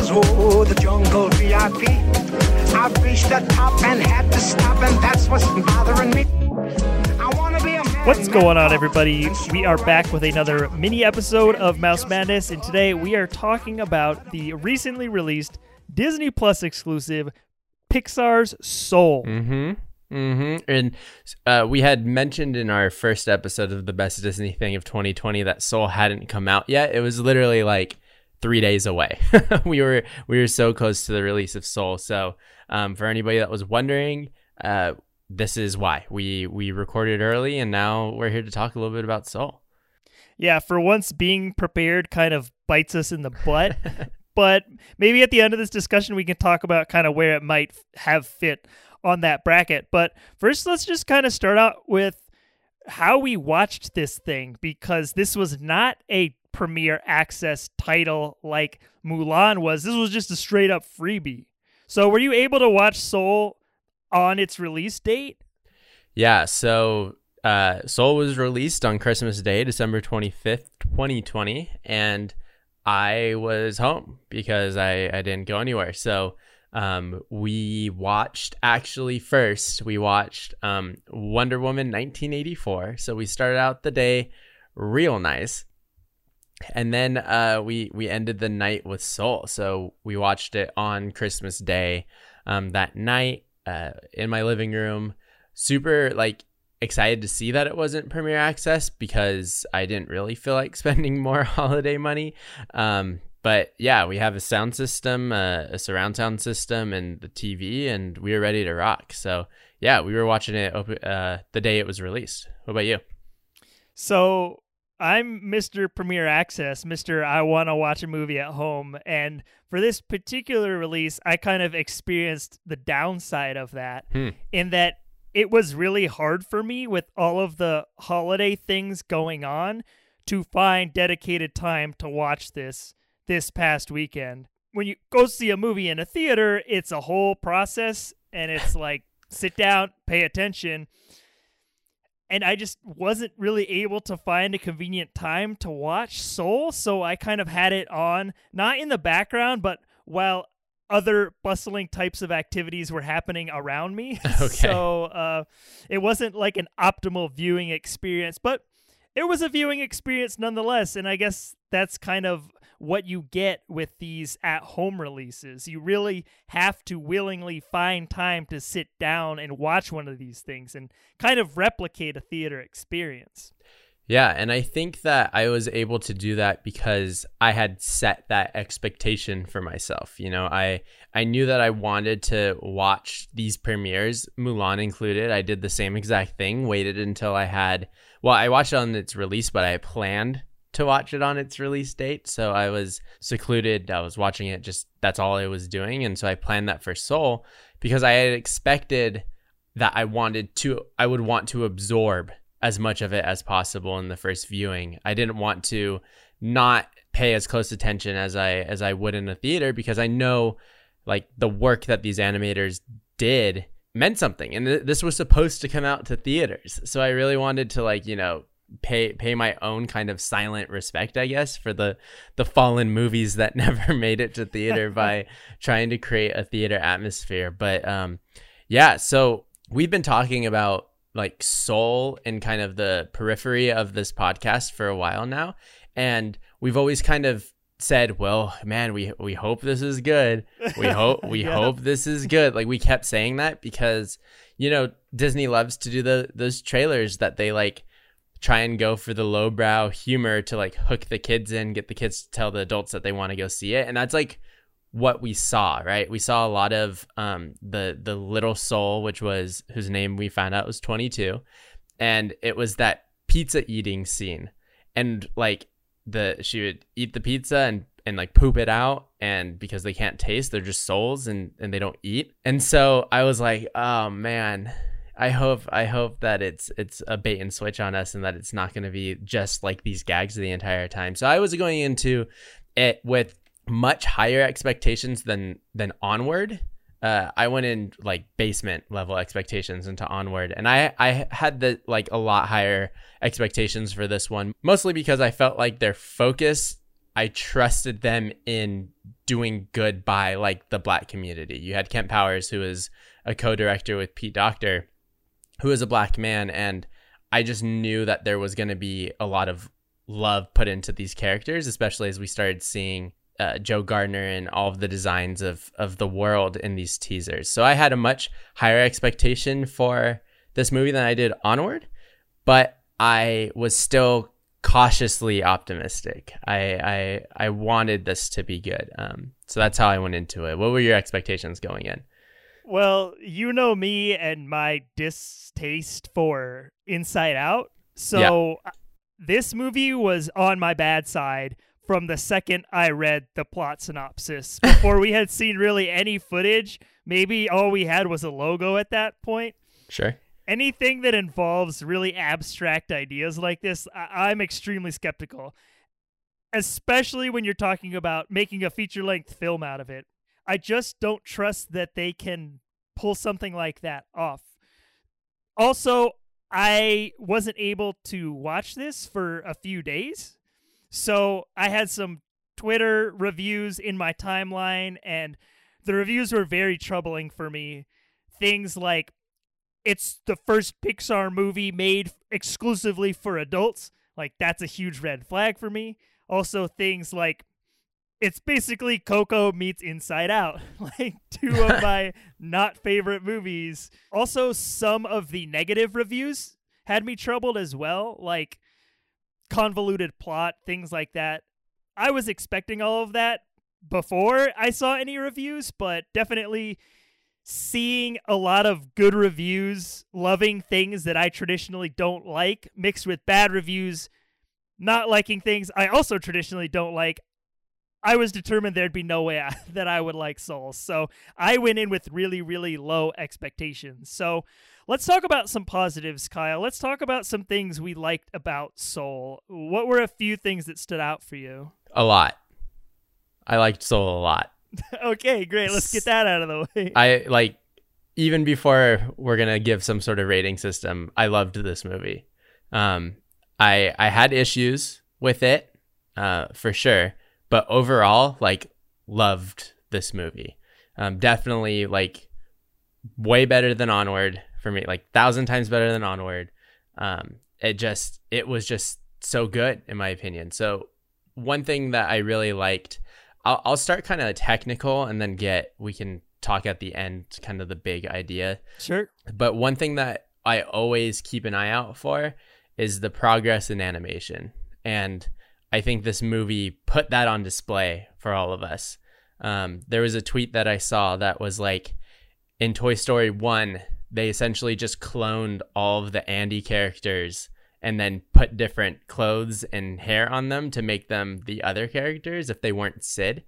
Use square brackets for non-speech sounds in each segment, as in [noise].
Cause oh, the jungle VIP. I've reached the top and had to stop, and that's what's bothering me. I wanna be a What's going on, everybody? We are back with another mini episode of Mouse Madness, and today we are talking about the recently released Disney Plus exclusive Pixar's Soul. Mm-hmm. Mm-hmm. And uh, we had mentioned in our first episode of the best Disney thing of 2020 that Soul hadn't come out yet. It was literally like three days away. [laughs] we were we were so close to the release of Soul. So um, for anybody that was wondering, uh, this is why we we recorded early, and now we're here to talk a little bit about Soul. Yeah, for once, being prepared kind of bites us in the butt. [laughs] but maybe at the end of this discussion, we can talk about kind of where it might have fit on that bracket. But first, let's just kind of start out with how we watched this thing because this was not a premiere access title like Mulan was. This was just a straight up freebie. So, were you able to watch Soul on its release date? Yeah, so uh, Soul was released on Christmas Day, December 25th, 2020, and I was home because I, I didn't go anywhere. So um, we watched actually first, we watched um, Wonder Woman 1984. So we started out the day real nice. And then uh, we we ended the night with Soul. So we watched it on Christmas Day um, that night uh, in my living room. Super like excited to see that it wasn't premiere access because I didn't really feel like [laughs] spending more holiday money. Um, but yeah, we have a sound system, uh, a surround sound system, and the TV, and we were ready to rock. So yeah, we were watching it uh, the day it was released. What about you? So I'm Mr. Premier Access, Mr. I want to watch a movie at home. And for this particular release, I kind of experienced the downside of that Hmm. in that it was really hard for me with all of the holiday things going on to find dedicated time to watch this this past weekend. When you go see a movie in a theater, it's a whole process and it's [laughs] like sit down, pay attention and I just wasn't really able to find a convenient time to watch Soul, so I kind of had it on not in the background, but while other bustling types of activities were happening around me. [laughs] Okay. So uh, it wasn't like an optimal viewing experience, but it was a viewing experience nonetheless. And I guess that's kind of what you get with these at home releases. You really have to willingly find time to sit down and watch one of these things and kind of replicate a theater experience. Yeah, and I think that I was able to do that because I had set that expectation for myself. You know, I I knew that I wanted to watch these premieres, Mulan included. I did the same exact thing, waited until I had well, I watched it on its release, but I planned to watch it on its release date. So I was secluded. I was watching it just that's all I was doing, and so I planned that for Soul because I had expected that I wanted to I would want to absorb as much of it as possible in the first viewing. I didn't want to not pay as close attention as I as I would in a theater because I know like the work that these animators did meant something and th- this was supposed to come out to theaters. So I really wanted to like, you know, pay pay my own kind of silent respect, I guess, for the the fallen movies that [laughs] never made it to theater [laughs] by trying to create a theater atmosphere. But um yeah, so we've been talking about like soul and kind of the periphery of this podcast for a while now and we've always kind of said well man we we hope this is good we hope [laughs] we Yeah. hope this is good like we kept saying that because you know disney loves to do the those trailers that they like try and go for the lowbrow humor to like hook the kids in get the kids to tell the adults that they want to go see it and that's like what we saw, right? We saw a lot of um, the the little soul, which was whose name we found out was 22, and it was that pizza eating scene, and like the she would eat the pizza and and like poop it out, and because they can't taste, they're just souls and and they don't eat, and so I was like, oh man. I hope I hope that it's it's a bait and switch on us and that it's not going to be just like these gags the entire time. So I was going into it with much higher expectations than than onward uh, I went in like basement level expectations into onward, and I I had the like a lot higher expectations for this one, mostly because I felt like their focus. I trusted them in doing good by like the black community. You had Kemp Powers, who is a co-director with Pete Docter, who is a black man, and I just knew that there was going to be a lot of love put into these characters, especially as we started seeing uh, Joe Gardner and all of the designs of of the world in these teasers. So I had a much higher expectation for this movie than I did Onward, but I was still cautiously optimistic. I I I wanted this to be good. Um, so that's how I went into it. What were your expectations going in? Well, you know me and my distaste for Inside Out. So yeah. this movie was on my bad side from the second I read the plot synopsis. [laughs] Before we had seen really any footage, maybe all we had was a logo at that point. Sure anything that involves really abstract ideas like this, I- I'm extremely skeptical, especially when you're talking about making a feature length film out of it. I just don't trust that they can pull something like that off. Also, I wasn't able to watch this for a few days. So I had some Twitter reviews in my timeline, and the reviews were very troubling for me. Things like it's the first Pixar movie made exclusively for adults. Like that's a huge red flag for me. Also things like it's basically Coco meets Inside Out, [laughs] like two of [laughs] my not favorite movies. Also some of the negative reviews had me troubled as well, like convoluted plot, things like that. I was expecting all of that before I saw any reviews, but definitely seeing a lot of good reviews, loving things that I traditionally don't like, mixed with bad reviews, not liking things I also traditionally don't like. I was determined there'd be no way I, [laughs] that I would like Soul. So I went in with really, really low expectations. So let's talk about some positives, Kyle. Let's talk about some things we liked about Soul. What were a few things that stood out for you? A lot. I liked Soul a lot. [laughs] okay, great. Let's get that out of the way. [laughs] I like even before we're gonna give some sort of rating system. I loved this movie. Um, I I had issues with it, uh, for sure, but overall, like, loved this movie. Um, definitely like way better than Onward for me. Like thousand times better than Onward. Um, it just it was just so good in my opinion. So one thing that I really liked I'll, I'll start kind of technical and then get we can talk at the end kind of the big idea. Sure. But one thing that I always keep an eye out for is the progress in animation. And I think this movie put that on display for all of us. Um, there was a tweet that I saw that was like, in Toy Story 1, they essentially just cloned all of the Andy characters and then put different clothes and hair on them to make them the other characters if they weren't Sid.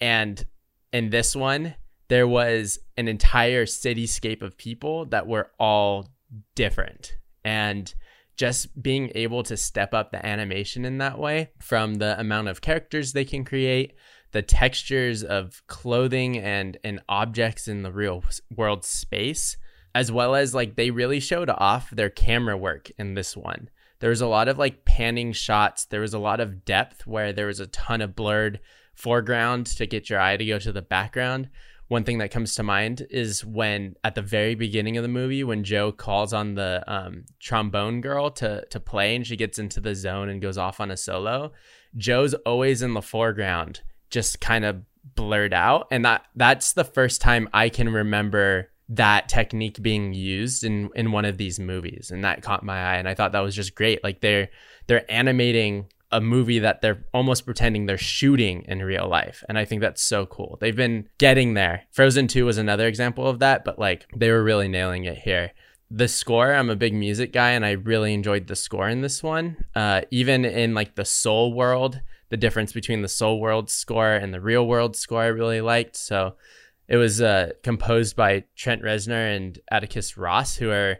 And in this one, there was an entire cityscape of people that were all different. And just being able to step up the animation in that way from the amount of characters they can create, the textures of clothing and, and objects in the real world space as well as like they really showed off their camera work in this one. There was a lot of like panning shots. There was a lot of depth where there was a ton of blurred foreground to get your eye to go to the background. One thing that comes to mind is when at the very beginning of the movie, when Joe calls on the um, trombone girl to to play, and she gets into the zone and goes off on a solo. Joe's always in the foreground, just kind of blurred out, and that that's the first time I can remember that technique being used in in one of these movies and that caught my eye and I thought that was just great like they're they're animating a movie that they're almost pretending they're shooting in real life and I think that's so cool. They've been getting there. Frozen 2 was another example of that, but like they were really nailing it here. The score, I'm a big music guy and I really enjoyed the score in this one. Uh, even in like the soul world, the difference between the soul world score and the real world score I really liked. So it was uh, composed by Trent Reznor and Atticus Ross, who are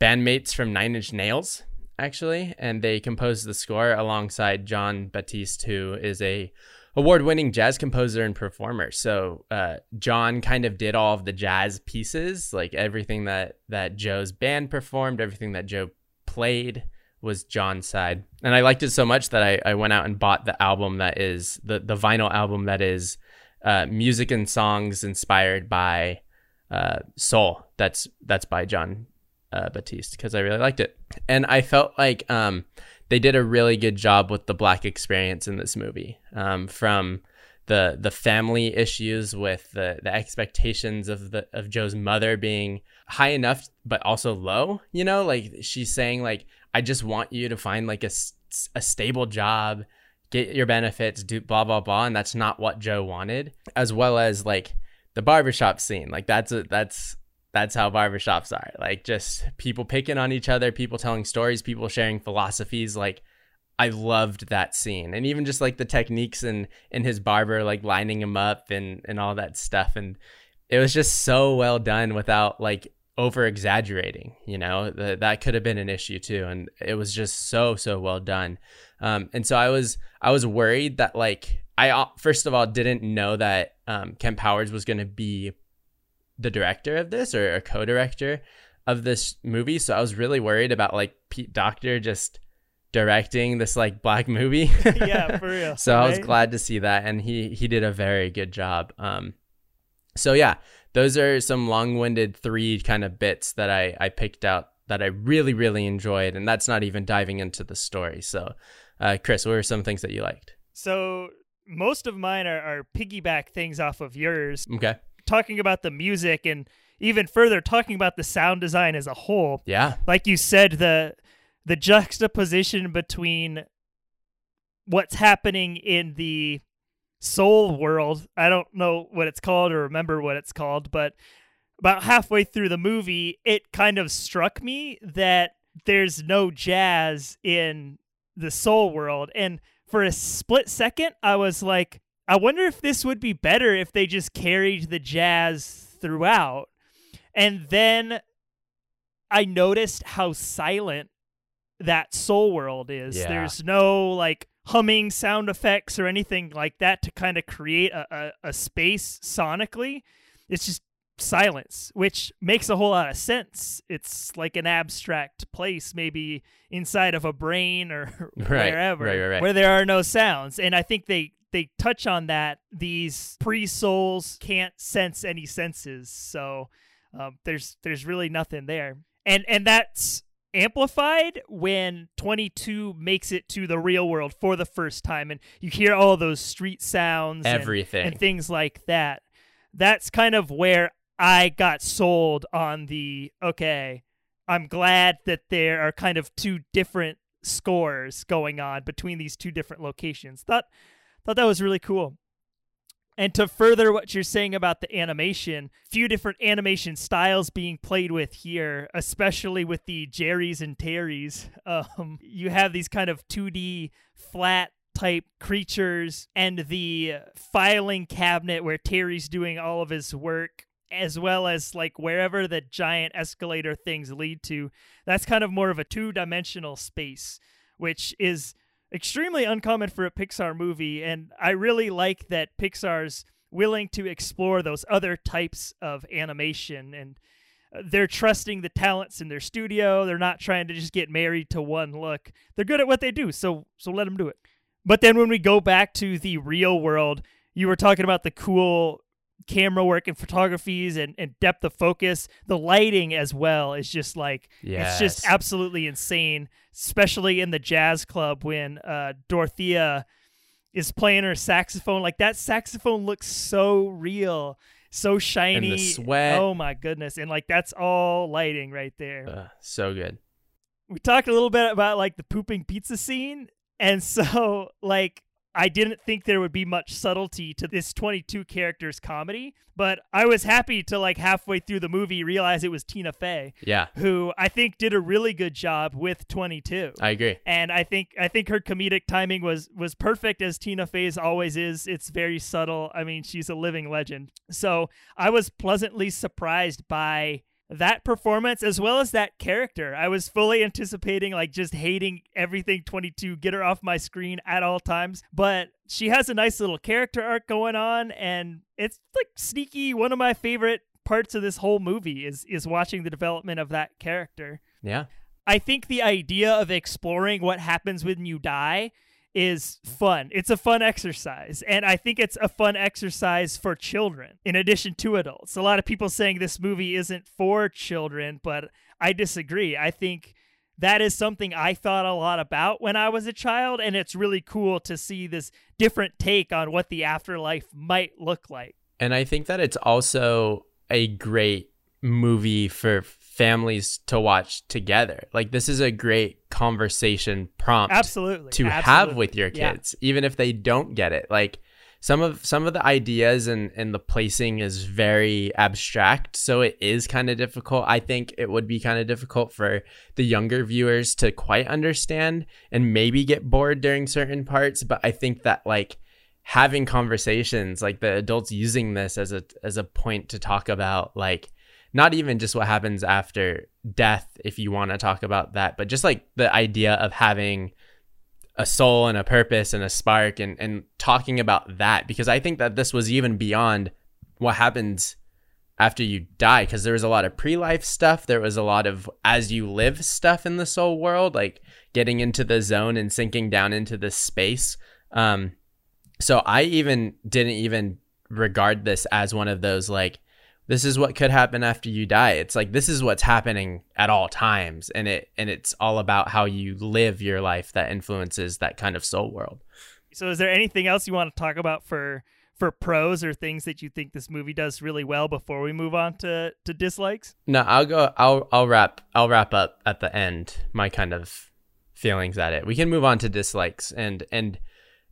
bandmates from Nine Inch Nails, actually, and they composed the score alongside Jon Batiste, who is a award-winning jazz composer and performer. So uh, Jon kind of did all of the jazz pieces, like everything that that Joe's band performed, everything that Joe played was Jon's side, and I liked it so much that I, I went out and bought the album that is the the vinyl album that is uh, music and songs inspired by uh, Soul. That's that's by John uh, Batiste because I really liked it, and I felt like um, they did a really good job with the black experience in this movie. Um, from the the family issues with the the expectations of the of Joe's mother being high enough but also low, you know, like she's saying like I just want you to find like a a stable job, get your benefits, do blah blah blah and that's not what Joe wanted, as well as like the barbershop scene. Like that's a that's that's how barbershops are. Like just people picking on each other, people telling stories, people sharing philosophies like I loved that scene, and even just like the techniques and in his barber like lining him up and and all that stuff, and it was just so well done without like over exaggerating. You know that that could have been an issue too, and it was just so so well done. Um, and so I was I was worried that like I uh, first of all didn't know that um, Kemp Powers was going to be the director of this or a co-director of this movie, so I was really worried about like Pete Docter just directing this like black movie. [laughs] [laughs] yeah, for real. so right? I was glad to see that, and he he did a very good job. Um, so yeah, those are some long-winded three kind of bits that I I picked out that I really really enjoyed, and that's not even diving into the story. So, uh, Chris, what were some things that you liked? So most of mine are, are piggyback things off of yours. Okay. Talking about the music and even further talking about the sound design as a whole. Yeah. Like you said, the the juxtaposition between what's happening in the soul world. I don't know what it's called or remember what it's called, but about halfway through the movie, it kind of struck me that there's no jazz in the soul world. And for a split second, I was like, I wonder if this would be better if they just carried the jazz throughout. And then I noticed how silent that soul world is. Yeah. There's no like humming sound effects or anything like that to kind of create a, a, a, space sonically. It's just silence, which makes a whole lot of sense. It's like an abstract place, maybe inside of a brain or [laughs] right, wherever, right, right, right. where there are no sounds. And I think they they touch on that. These pre souls can't sense any senses, so um, there's there's really nothing there. And and that's amplified when 22 makes it to the real world for the first time and you hear all those street sounds everything and, and things like that that's kind of where i got sold on the okay i'm glad that there are kind of two different scores going on between these two different locations thought thought that was really cool and to further what you're saying about the animation, few different animation styles being played with here, especially with the Jerry's and Terry's. [laughs] Um, you have these kind of 2D flat type creatures and the filing cabinet where Terry's doing all of his work as well as like wherever the giant escalator things lead to. That's kind of more of a two-dimensional space, which is extremely uncommon for a Pixar movie, and I really like that Pixar's willing to explore those other types of animation and uh, they're trusting the talents in their studio. They're not trying to just get married to one look. They're good at what they do, so so let them do it. But then when we go back to the real world, you were talking about the cool camera work and photographies and, and depth of focus. The lighting as well is just like yes. it's just absolutely insane, especially in the jazz club when uh, Dorothea is playing her saxophone. Like that saxophone looks so real, so shiny. And the sweat. Oh my goodness. And like that's all lighting right there. Uh, so good. We talked a little bit about like the pooping pizza scene. And so [laughs] like I didn't think there would be much subtlety to this 22 characters comedy, but I was happy to like halfway through the movie realize it was Tina Fey. Yeah. Who I think did a really good job with 22. I agree. And I think I think her comedic timing was was perfect as Tina Fey's always is. It's very subtle. I mean, she's a living legend. So, I was pleasantly surprised by that performance as well as that character. I was fully anticipating like just hating everything 22, get her off my screen at all times, but she has a nice little character arc going on and it's like sneaky one of my favorite parts of this whole movie is is watching the development of that character. Yeah. I think the idea of exploring what happens when you die is fun. It's a fun exercise. And I think it's a fun exercise for children in addition to adults. A lot of people saying this movie isn't for children, but I disagree. I think that is something I thought a lot about when I was a child. And it's really cool to see this different take on what the afterlife might look like. And I think that it's also a great movie for families to watch together. Like this is a great conversation prompt absolutely to absolutely. have with your kids yeah. even if they don't get it. Like some of some of the ideas and and the placing is very abstract, so it is kind of difficult. I think it would be kind of difficult for the younger viewers to quite understand and maybe get bored during certain parts, but I think that like having conversations like the adults using this as a as a point to talk about like not even just what happens after death if you want to talk about that but just like the idea of having a soul and a purpose and a spark and and talking about that because i think that this was even beyond what happens after you die because there was a lot of pre-life stuff there was a lot of as you live stuff in the soul world like getting into the zone and sinking down into this space. Um so I even didn't even regard this as one of those like this is what could happen after you die. It's like this is what's happening at all times and it and it's all about how you live your life that influences that kind of soul world. So is there anything else you want to talk about for for pros or things that you think this movie does really well before we move on to to dislikes? No, I'll go I'll I'll wrap I'll wrap up at the end my kind of feelings at it. We can move on to dislikes and and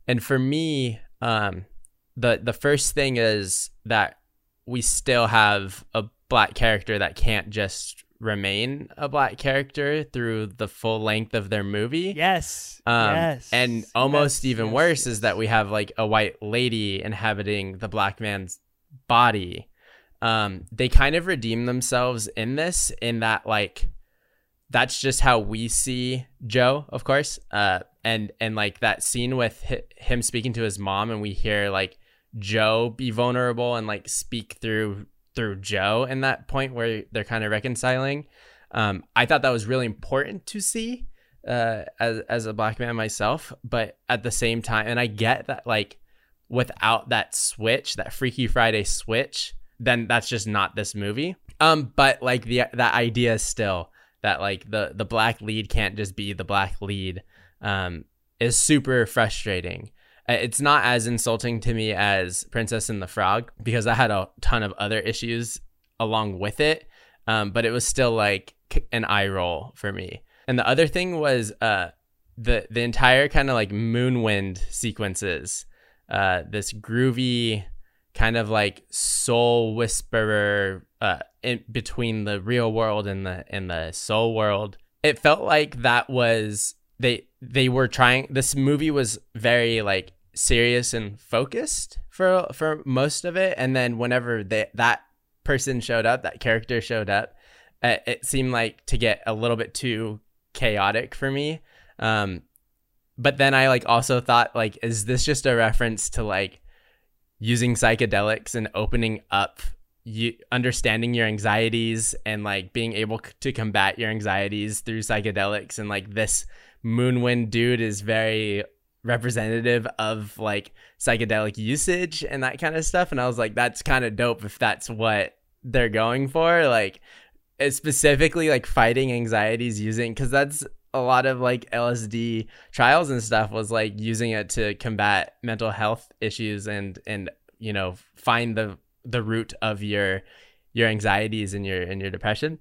and for me, um, the the first thing is that we still have a black character that can't just remain a black character through the full length of their movie. Yes. Um, yes. And almost yes, even yes, worse yes. is that we have like a white lady inhabiting the black man's body. Um, they kind of redeem themselves in this, in that like that's just how we see Joe, of course. Uh, and and like that scene with him speaking to his mom, and we hear like Joe be vulnerable and like speak through through Joe in that point where they're kind of reconciling. Um, I thought that was really important to see uh, as as a black man myself, but at the same time, and I get that like without that switch, that Freaky Friday switch, then that's just not this movie. Um, but like the that idea still that like the the black lead can't just be the black lead um, is super frustrating. Uh, it's not as insulting to me as Princess and the Frog because I had a ton of other issues along with it, um, but it was still like an eye roll for me. And the other thing was uh, the the entire kind of like Moonwind sequences, uh, this groovy kind of like soul whisperer uh, in between the real world and the and the soul world. It felt like that was they they were trying. This movie was very like serious and focused for for most of it, and then whenever they, that person showed up, that character showed up, it, it seemed like to get a little bit too chaotic for me. Um, but then I like also thought like, is this just a reference to like using psychedelics and opening up you understanding your anxieties and like being able to combat your anxieties through psychedelics and like this moonwind dude is very representative of like psychedelic usage and that kind of stuff and i was like that's kind of dope if that's what they're going for like specifically like fighting anxieties using because that's a lot of like lsd trials and stuff was like using it to combat mental health issues and and you know find the the root of your your anxieties and your and your depression.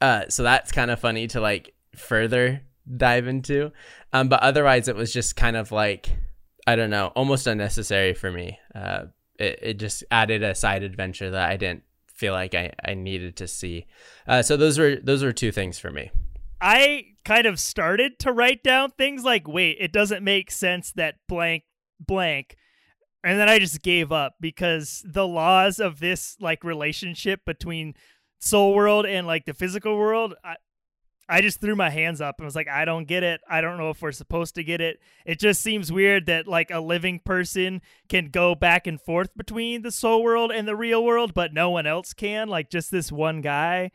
Uh, so that's kind of funny to like further dive into. Um, but otherwise, it was just kind of like I don't know, almost unnecessary for me. Uh, it it just added a side adventure that I didn't feel like I, I needed to see. Uh, so those were those were two things for me. I kind of started to write down things like, wait, it doesn't make sense that blank blank and then I just gave up because the laws of this like relationship between soul world and like the physical world, I just threw my hands up and was like, I don't get it. I don't know if we're supposed to get it. It just seems weird that like a living person can go back and forth between the soul world and the real world, but no one else can. Like just this one guy.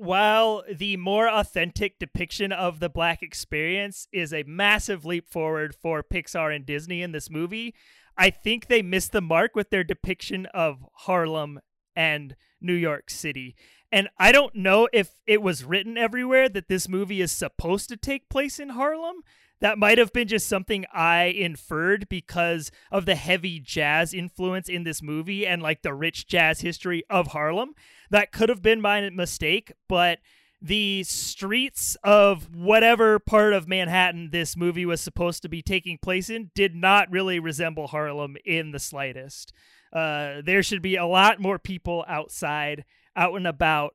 while the more authentic depiction of the black experience is a massive leap forward for Pixar and Disney in this movie, I think they missed the mark with their depiction of Harlem and New York City. And I don't know if it was written everywhere that this movie is supposed to take place in Harlem. That might have been just something I inferred because of the heavy jazz influence in this movie and like the rich jazz history of Harlem. That could have been my mistake, but the streets of whatever part of Manhattan this movie was supposed to be taking place in did not really resemble Harlem in the slightest. Uh, there should be a lot more people outside, out and about,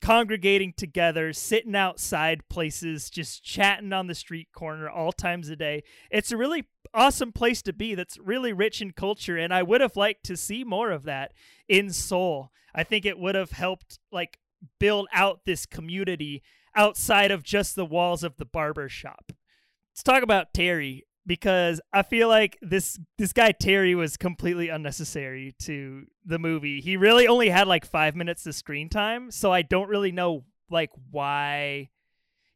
congregating together, sitting outside places, just chatting on the street corner all times a day. It's a really awesome place to be that's really rich in culture and I would have liked to see more of that in Soul. I think it would have helped like build out this community outside of just the walls of the barber shop. Let's talk about Terry because I feel like this this guy Terry was completely unnecessary to the movie. He really only had like 5 minutes of screen time, so I don't really know like why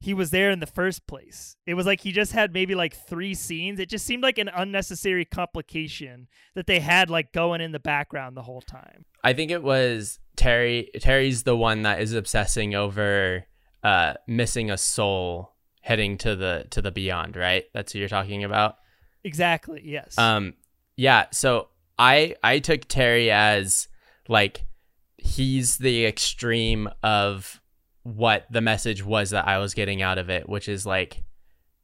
he was there in the first place. It was like he just had maybe like 3 scenes. It just seemed like an unnecessary complication that they had like going in the background the whole time. I think it was Terry Terry's the one that is obsessing over uh missing a soul heading to the to the beyond, right? That's who you're talking about. Exactly. Yes. Um yeah, so I I took Terry as like he's the extreme of what the message was that I was getting out of it, which is like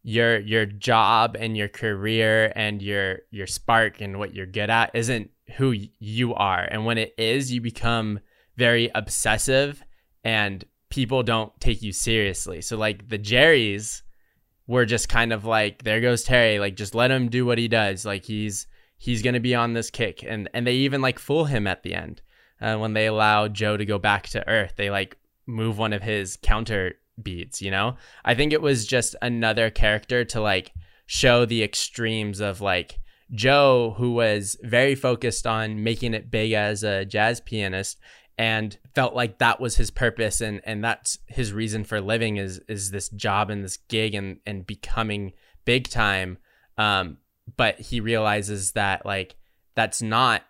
your your job and your career and your your spark and what you're good at isn't who you are. And when it is, you become very obsessive and people don't take you seriously. So like the Jerrys were just kind of like, there goes Terry, like just let him do what he does. Like he's he's gonna be on this kick, and and they even like fool him at the end uh, when they allow Joe to go back to Earth. They like move one of his counter beats. You know, I think it was just another character to like show the extremes of like Joe, who was very focused on making it big as a jazz pianist, and felt like that was his purpose and and that's his reason for living is is this job and this gig and and becoming big time. Um but he realizes that like that's not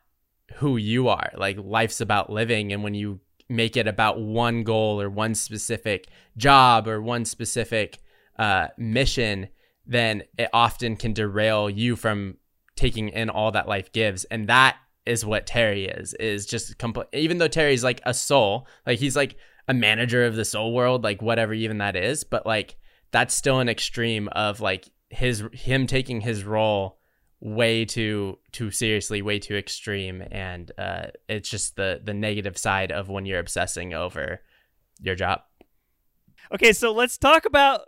who you are. Like life's about living and when you make it about one goal or one specific job or one specific uh mission then it often can derail you from taking in all that life gives. And that is what Terry is. Is just complete. Even though Terry's like a soul, like he's like a manager of the soul world, like whatever even that is. But like that's still an extreme of like his him taking his role way too too seriously, way too extreme, and uh, it's just the the negative side of when you're obsessing over your job. Okay, so let's talk about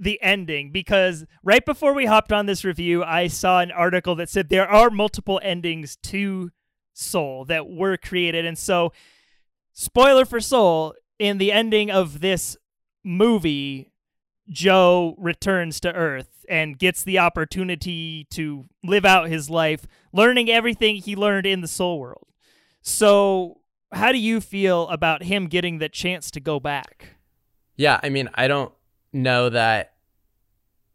the ending because right before we hopped on this review, I saw an article that said there are multiple endings to Soul that were created. And so, spoiler for Soul, in the ending of this movie, Joe returns to Earth and gets the opportunity to live out his life, learning everything he learned in the Soul world. So, how do you feel about him getting the chance to go back? Yeah, I mean, I don't know that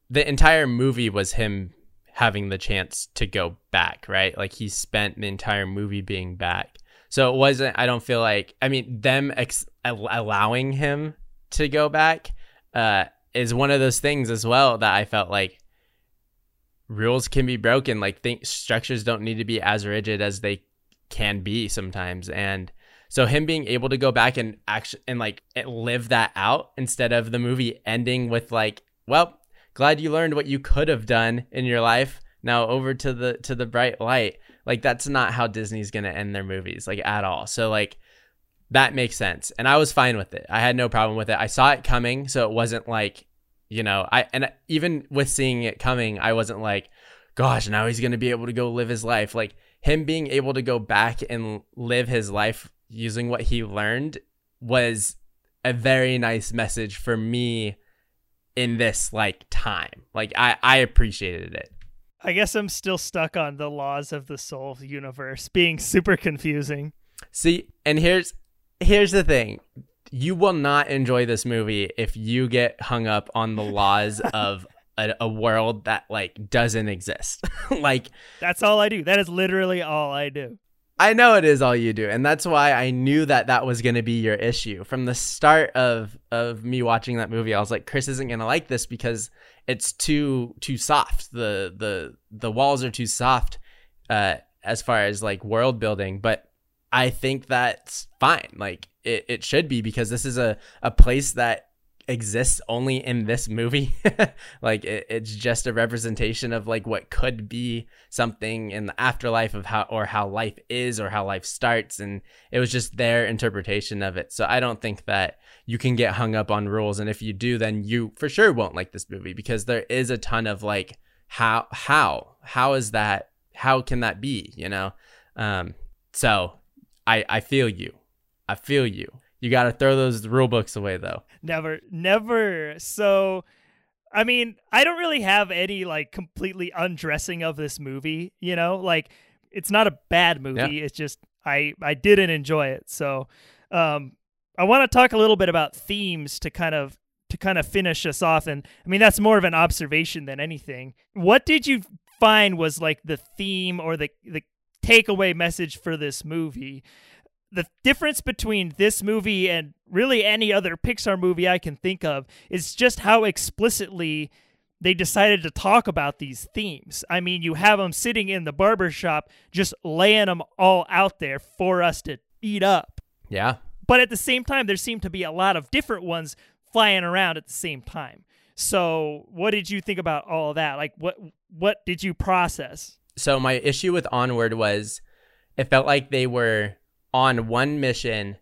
the entire movie was him having the chance to go back, right? Like he spent the entire movie being back. So it wasn't, I don't feel like, I mean, them ex- allowing him to go back uh, is one of those things as well that I felt like rules can be broken. Like think structures don't need to be as rigid as they can be sometimes. And so him being able to go back and actually and like live that out instead of the movie ending with like, well, glad you learned what you could have done in your life. Now over to the to the bright light. Like that's not how Disney's going to end their movies like at all. So like that makes sense. And I was fine with it. I had no problem with it. I saw it coming, so it wasn't like, you know, I and even with seeing it coming, I wasn't like, gosh, now he's going to be able to go live his life. Like him being able to go back and live his life using what he learned was a very nice message for me in this like time. Like I I appreciated it. I guess I'm still stuck on the laws of the soul universe being super confusing. See, and here's here's the thing. you will not enjoy this movie if you get hung up on the laws [laughs] of a, a world that like doesn't exist. [laughs] like That's all I do. That is literally all I do. I know it is all you do, and that's why I knew that that was going to be your issue from the start of of me watching that movie. I was like, Chris isn't going to like this because it's too too soft. the the The walls are too soft uh, as far as like world building, but I think that's fine. Like it, it should be because this is a a place that exists only in this movie. [laughs] Like it, it's just a representation of like what could be something in the afterlife of how or how life is or how life starts and it was just their interpretation of it. So i don't think that you can get hung up on rules and if you do then you for sure won't like this movie because there is a ton of like how how how is that how can that be you know? Um so i i feel you. I feel you you got to throw those rule books away though. Never, never. So, I mean, I don't really have any like completely undressing of this movie, you know? Like it's not a bad movie. Yeah. It's just I I didn't enjoy it. So, um I want to talk a little bit about themes to kind of to kind of finish us off and I mean that's more of an observation than anything. What did you find was like the theme or the the takeaway message for this movie? The difference between this movie and really any other Pixar movie I can think of is just how explicitly they decided to talk about these themes. I mean, you have them sitting in the barber shop just laying them all out there for us to eat up. Yeah. But at the same time, there seem to be a lot of different ones flying around at the same time. So, what did you think about all of that? Like what what did you process? So, my issue with Onward was it felt like they were on one mission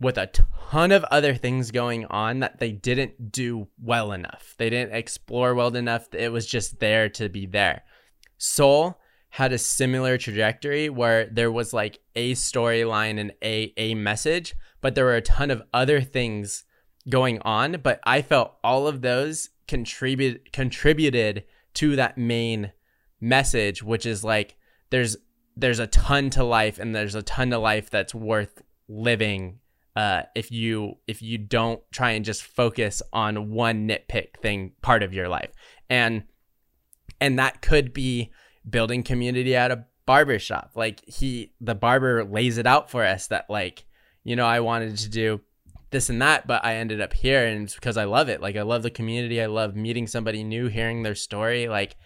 with a ton of other things going on that they didn't do well enough. They didn't explore well enough. It was just there to be there. Soul had a similar trajectory where there was like a storyline and a a message, but there were a ton of other things going on, but I felt all of those contribute contributed to that main message, which is like there's there's a ton to life and there's a ton to life that's worth living uh, if you if you don't try and just focus on one nitpick thing part of your life. And and that could be building community at a barbershop like he the barber lays it out for us that like you know i wanted to do this and that but i ended up here and it's because i love it. Like i love the community. I love meeting somebody new hearing their story. Like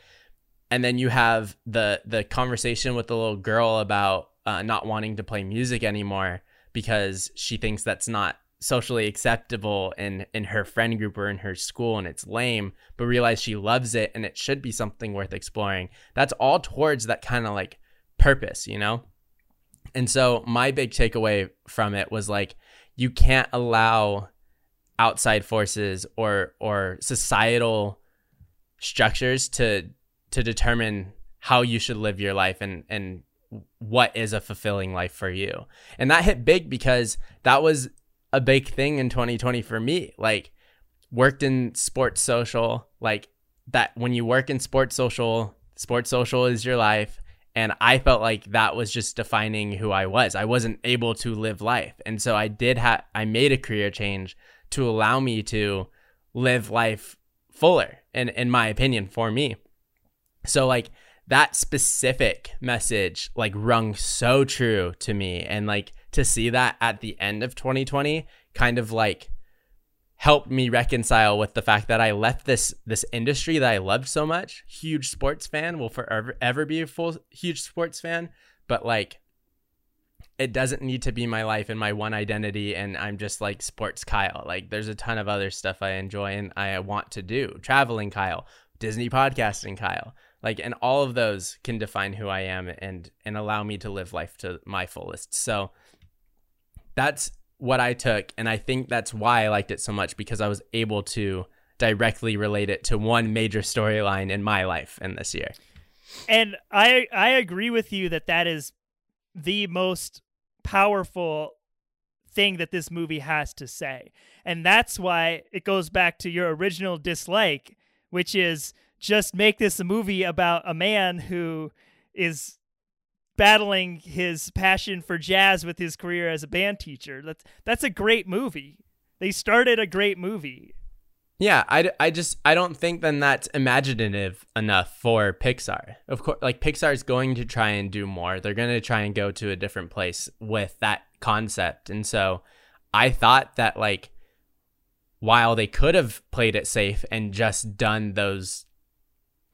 and then you have the the conversation with the little girl about uh, not wanting to play music anymore because she thinks that's not socially acceptable in in her friend group or in her school and it's lame but realize she loves it and it should be something worth exploring. That's all towards that kind of like purpose you know? And so my big takeaway from it was like you can't allow outside forces or or societal structures to to determine how you should live your life and and what is a fulfilling life for you. And that hit big because that was a big thing in 2020 for me. Like worked in sports social, like that when you work in sports social, sports social is your life. And I felt like that was just defining who I was. I wasn't able to live life. And so I did have, I made a career change to allow me to live life fuller, in, in my opinion, for me. So like that specific message like rung so true to me and like to see that at the end of 2020 kind of like helped me reconcile with the fact that I left this this industry that I loved so much. Huge sports fan, will forever ever be a full huge sports fan, but like it doesn't need to be my life and my one identity and I'm just like sports Kyle. Like there's a ton of other stuff I enjoy and I want to do. Traveling Kyle, Disney podcasting Kyle like and all of those can define who i am and and allow me to live life to my fullest. So that's what i took and i think that's why i liked it so much because i was able to directly relate it to one major storyline in my life in this year. And i i agree with you that that is the most powerful thing that this movie has to say. And that's why it goes back to your original dislike which is just make this a movie about a man who is battling his passion for jazz with his career as a band teacher. That's that's a great movie. They started a great movie. Yeah, I, I just I don't think then that's imaginative enough for Pixar. Of course, like Pixar is going to try and do more. They're going to try and go to a different place with that concept. And so I thought that like while they could have played it safe and just done those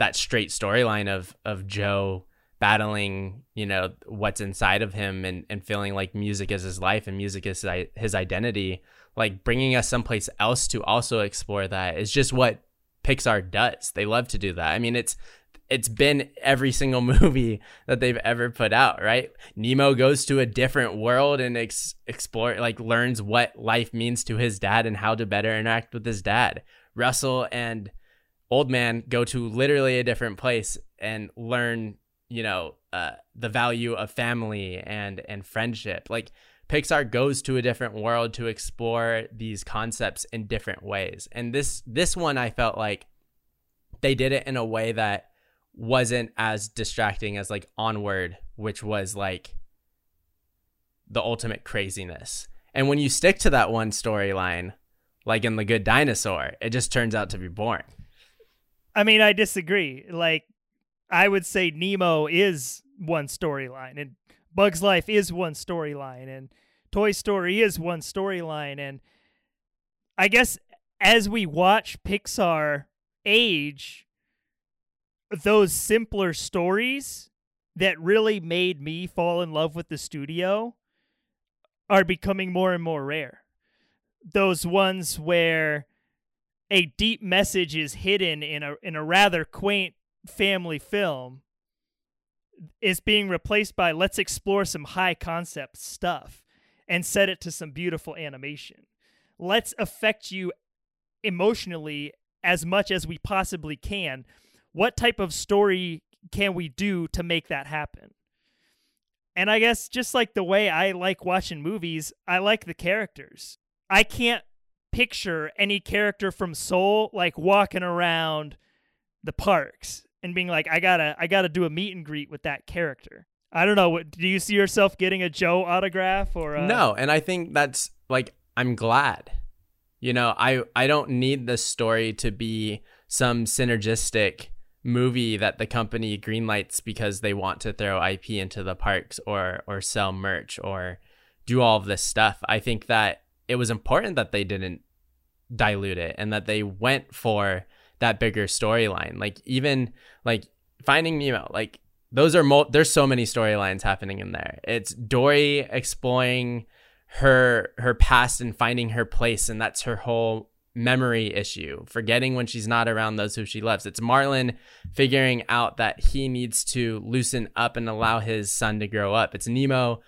that straight storyline of of Joe battling, you know, what's inside of him and and feeling like music is his life and music is his identity like bringing us someplace else to also explore that is just what Pixar does. They love to do that. I mean, it's it's been every single [laughs] movie that they've ever put out, right? Nemo goes to a different world and ex- explore like learns what life means to his dad and how to better interact with his dad. Russell and Old Man go to literally a different place and learn, you know, uh, the value of family and and friendship. Like Pixar goes to a different world to explore these concepts in different ways. And this this one I felt like they did it in a way that wasn't as distracting as like Onward, which was like the ultimate craziness. And when you stick to that one storyline, like in The Good Dinosaur, it just turns out to be boring. I mean, I disagree. Like I would say Nemo is one storyline and Bug's Life is one storyline and Toy Story is one storyline. And I guess as we watch Pixar age, those simpler stories that really made me fall in love with the studio are becoming more and more rare. Those ones where a deep message is hidden in a in a rather quaint family film is being replaced by let's explore some high concept stuff and set it to some beautiful animation. Let's affect you emotionally as much as we possibly can. What type of story can we do to make that happen? And I guess just like the way I like watching movies, I like the characters. I can't picture any character from Soul like walking around the parks and being like, I gotta, I gotta do a meet and greet with that character. I don't know. What, Do you see yourself getting a Joe autograph or a... no? And I think that's like I'm glad. You know, I I don't need the story to be some synergistic movie that the company greenlights because they want to throw IP into the parks or or sell merch or do all of this stuff. I think that it was important that they didn't dilute it and that they went for that bigger storyline. Like even like Finding Nemo, like those are mo- there's so many storylines happening in there. It's Dory exploring her her past and finding her place, and that's her whole memory issue, forgetting when she's not around those who she loves. It's Marlin figuring out that he needs to loosen up and allow his son to grow up. It's Nemo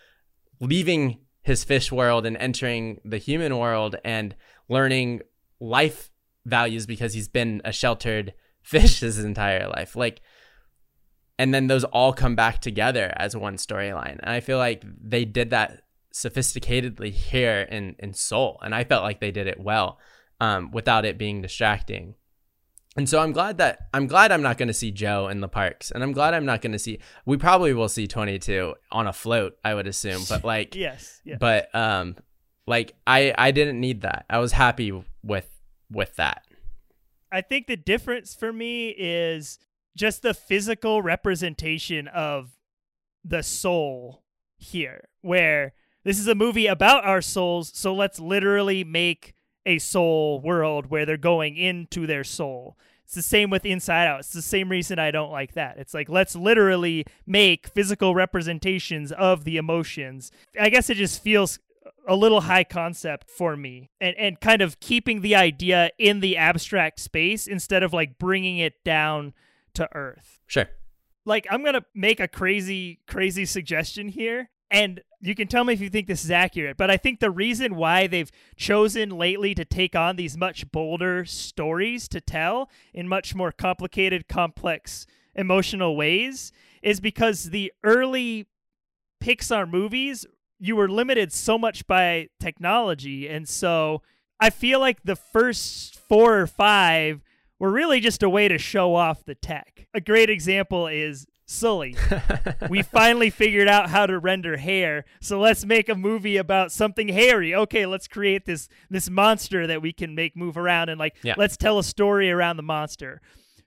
leaving his fish world and entering the human world and learning life values because he's been a sheltered [laughs] fish his entire life. Like and then those all come back together as one storyline. And I feel like they did that sophisticatedly here in in Soul, and I felt like they did it well um, without it being distracting. And so I'm glad that I'm glad I'm not going to see Joe in the parks, and I'm glad I'm not going to see. We probably will see 22 on a float, I would assume, but [laughs] like yes, yes. but um, like I I didn't need that. I was happy with with that. I think the difference for me is just the physical representation of the soul here, where this is a movie about our souls, so let's literally make a soul world where they're going into their soul. It's the same with Inside Out. It's the same reason I don't like that. It's like let's literally make physical representations of the emotions. I guess it just feels a little high concept for me and and kind of keeping the idea in the abstract space instead of like bringing it down to Earth. Sure. Like, I'm going to make a crazy, crazy suggestion here. And you can tell me if you think this is accurate, but I think the reason why they've chosen lately to take on these much bolder stories to tell in much more complicated, complex, emotional ways is because the early Pixar movies, you were limited so much by technology. And so I feel like the first four or five were really just a way to show off the tech. A great example is Sully. [laughs] we finally figured out how to render hair, so let's make a movie about something hairy. Okay, let's create this this monster that we can make move around and like Yeah. let's tell a story around the monster.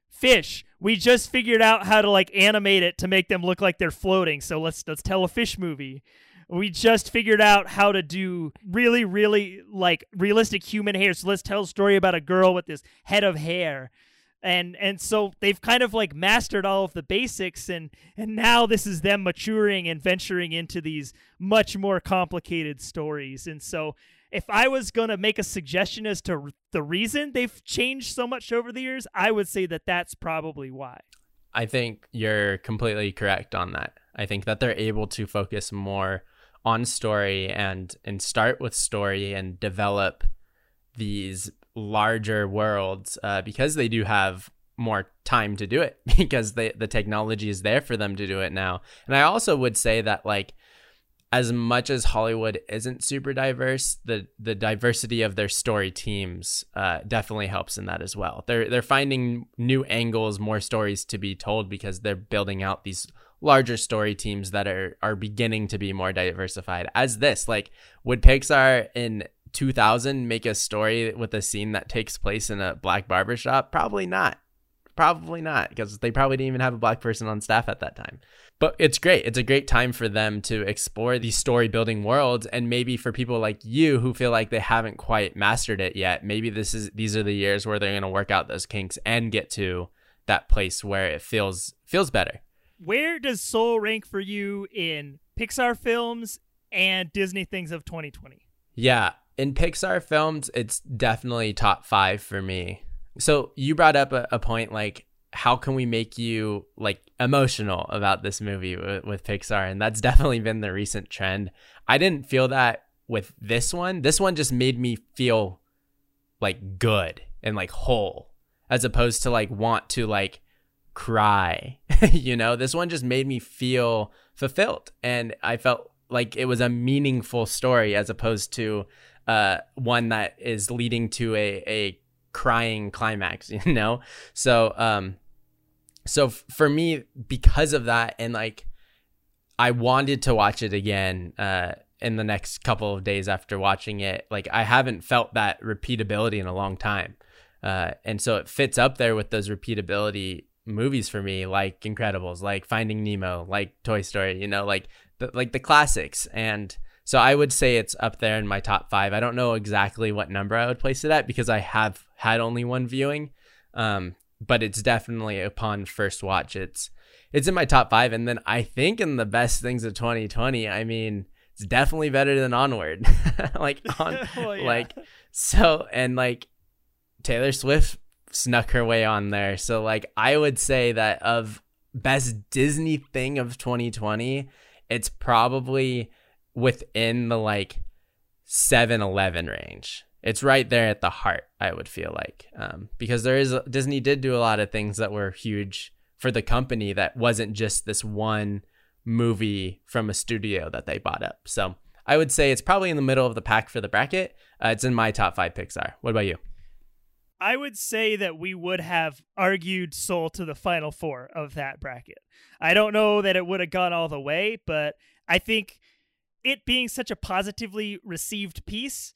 Fish. We just figured out how to like animate it to make them look like they're floating. So let's let's tell a fish movie. We just figured out how to do really really like realistic human hair. So let's tell a story about a girl with this head of hair and and so they've kind of like mastered all of the basics and and now this is them maturing and venturing into these much more complicated stories and so if i was going to make a suggestion as to the reason they've changed so much over the years i would say that that's probably why I think you're completely correct on that. I think that they're able to focus more on story and and start with story and develop these larger worlds uh, because they do have more time to do it [laughs] because they, the technology is there for them to do it now. And I also would say that like as much as Hollywood isn't super diverse, the the diversity of their story teams uh, definitely helps in that as well. They're they're finding new angles, more stories to be told because they're building out these larger story teams that are are beginning to be more diversified. As this, like, would Pixar in 2000 make a story with a scene that takes place in a black barbershop? Probably not. Probably not, because they probably didn't even have a black person on staff at that time. But it's great. It's a great time for them to explore these story building worlds. And maybe for people like you who feel like they haven't quite mastered it yet, maybe this is these are the years where they're gonna work out those kinks and get to that place where it feels feels better. where does soul rank for you in pixar films and disney things of 2020 Yeah, in Pixar films, it's definitely top five for me. So you brought up a, a point like, how can we make you like emotional about this movie with, with Pixar? And that's [laughs] definitely been the recent trend. I didn't feel that with this one. This one just made me feel like good and like whole, as opposed to like want to like cry. [laughs] you know, this one just made me feel fulfilled, and I felt like it was a meaningful story as opposed to uh, one that is leading to a a crying climax. [laughs] You know, so um, so for me, because of that, and like, I wanted to watch it again. Uh, in the next couple of days after watching it, like I haven't felt that repeatability in a long time. Uh, and so it fits up there with those repeatability movies for me, like Incredibles, like Finding Nemo, like Toy Story, you know, like the, like the classics. And so I would say it's up there in my top five. I don't know exactly what number I would place it at because I have had only one viewing. Um, but it's definitely upon first watch, it's it's in my top five. And then I think in the best things of 2020, I mean, it's definitely better than Onward. [laughs] like [laughs] on, Well, yeah. like so, and like Taylor Swift snuck her way on there. So like I would say that of best Disney thing of 2020, it's probably within the like 7-Eleven range. It's right there at the heart, I would feel like. Um, because there is Disney did do a lot of things that were huge for the company that wasn't just this one movie from a studio that they bought up. So I would say it's probably in the middle of the pack for the bracket. Uh, it's in my top five Pixar. What about you? I would say that we would have argued Soul to the final four of that bracket. I don't know that it would have gone all the way, but I think it being such a positively received piece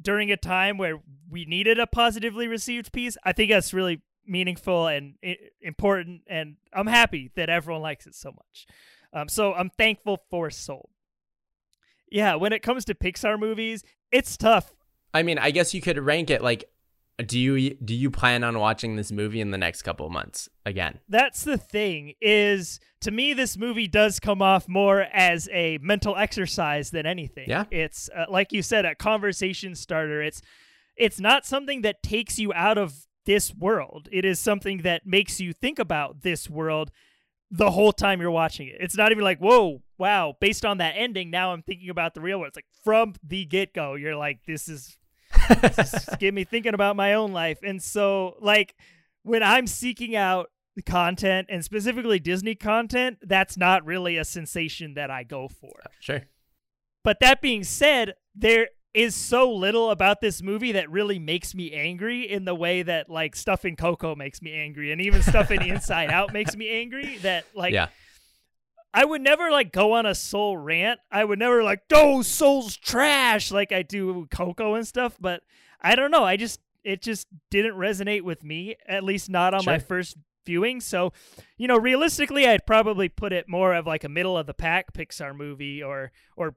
during a time where we needed a positively received piece, I think that's really meaningful and important. And I'm happy that everyone likes it so much. Um, so I'm thankful for Soul. Yeah, when it comes to Pixar movies, it's tough I mean, I guess you could rank it like do you do you plan on watching this movie in the next couple of months again? that's the thing is to me this movie does come off more as a mental exercise than anything. Yeah. it's uh, like you said a conversation starter. It's it's not something that takes you out of this world. It is something that makes you think about this world the whole time you're watching it. It's not even like whoa wow based on that ending now i'm thinking about the real world. It's like from the get-go you're like this is get me thinking about my own life. And so, like, when I'm seeking out content and specifically Disney content, that's not really a sensation that I go for. Sure. But that being said, there is so little about this movie that really makes me angry in the way that like stuff in Coco makes me angry and even stuff in [laughs] Inside Out makes me angry that like yeah. I would never like go on a soul rant. I would never like, "Oh, soul's trash" like I do Coco and stuff, but I don't know. I just it just didn't resonate with me, at least not on Sure. my first viewing. So, you know, realistically, I'd probably put it more of like a middle of the pack Pixar movie or or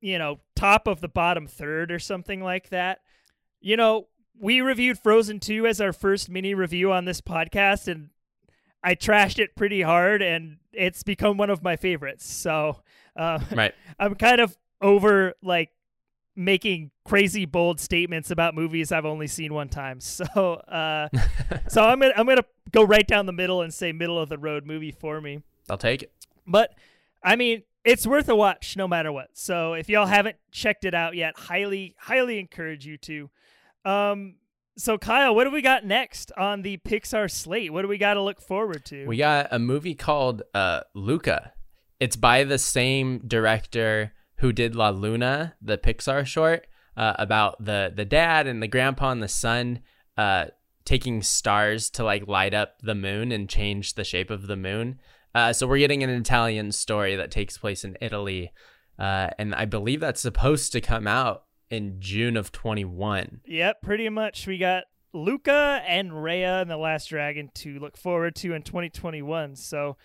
you know, top of the bottom third or something like that. You know, we reviewed Frozen 2 as our first mini review on this podcast and I trashed it pretty hard and it's become one of my favorites. So, uh, Right. [laughs] I'm kind of over like making crazy bold statements about movies I've only seen one time. [laughs] So, uh, [laughs] so I'm gonna I'm gonna go right down the middle and say middle of the road movie for me. I'll take it. But I mean, it's worth a watch no matter what. So if y'all haven't checked it out yet, highly highly encourage you to. Um, so Kyle, what do we got next on the Pixar slate? What do we got to look forward to? We got a movie called uh, Luca. It's by the same director who did La Luna, the Pixar short uh, about the the dad and the grandpa and the son uh, taking stars to like light up the moon and change the shape of the moon. Uh, so we're getting an Italian story that takes place in Italy, uh, and I believe that's supposed to come out in June of 21. Yep, pretty much. We got Luca and Raya and the Last Dragon to look forward to in 2021. So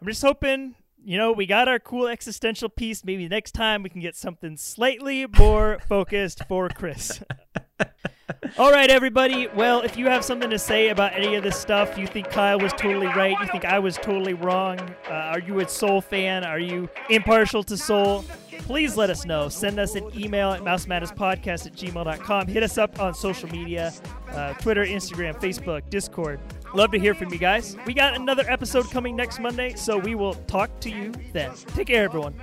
I'm just hoping, you know, we got our cool existential piece. Maybe next time we can get something slightly more focused for Chris. [laughs] [laughs] All right, everybody. Well, if you have something to say about any of this stuff, you think Kyle was totally right, you think I was totally wrong, uh, are you a Soul fan? Are you impartial to Soul? Please let us know. Send us an email at mousematterspodcast at gmail.com. Hit us up on social media uh, Twitter, Instagram, Facebook, Discord. Love to hear from you guys. We got another episode coming next Monday, so we will talk to you then. Take care, everyone.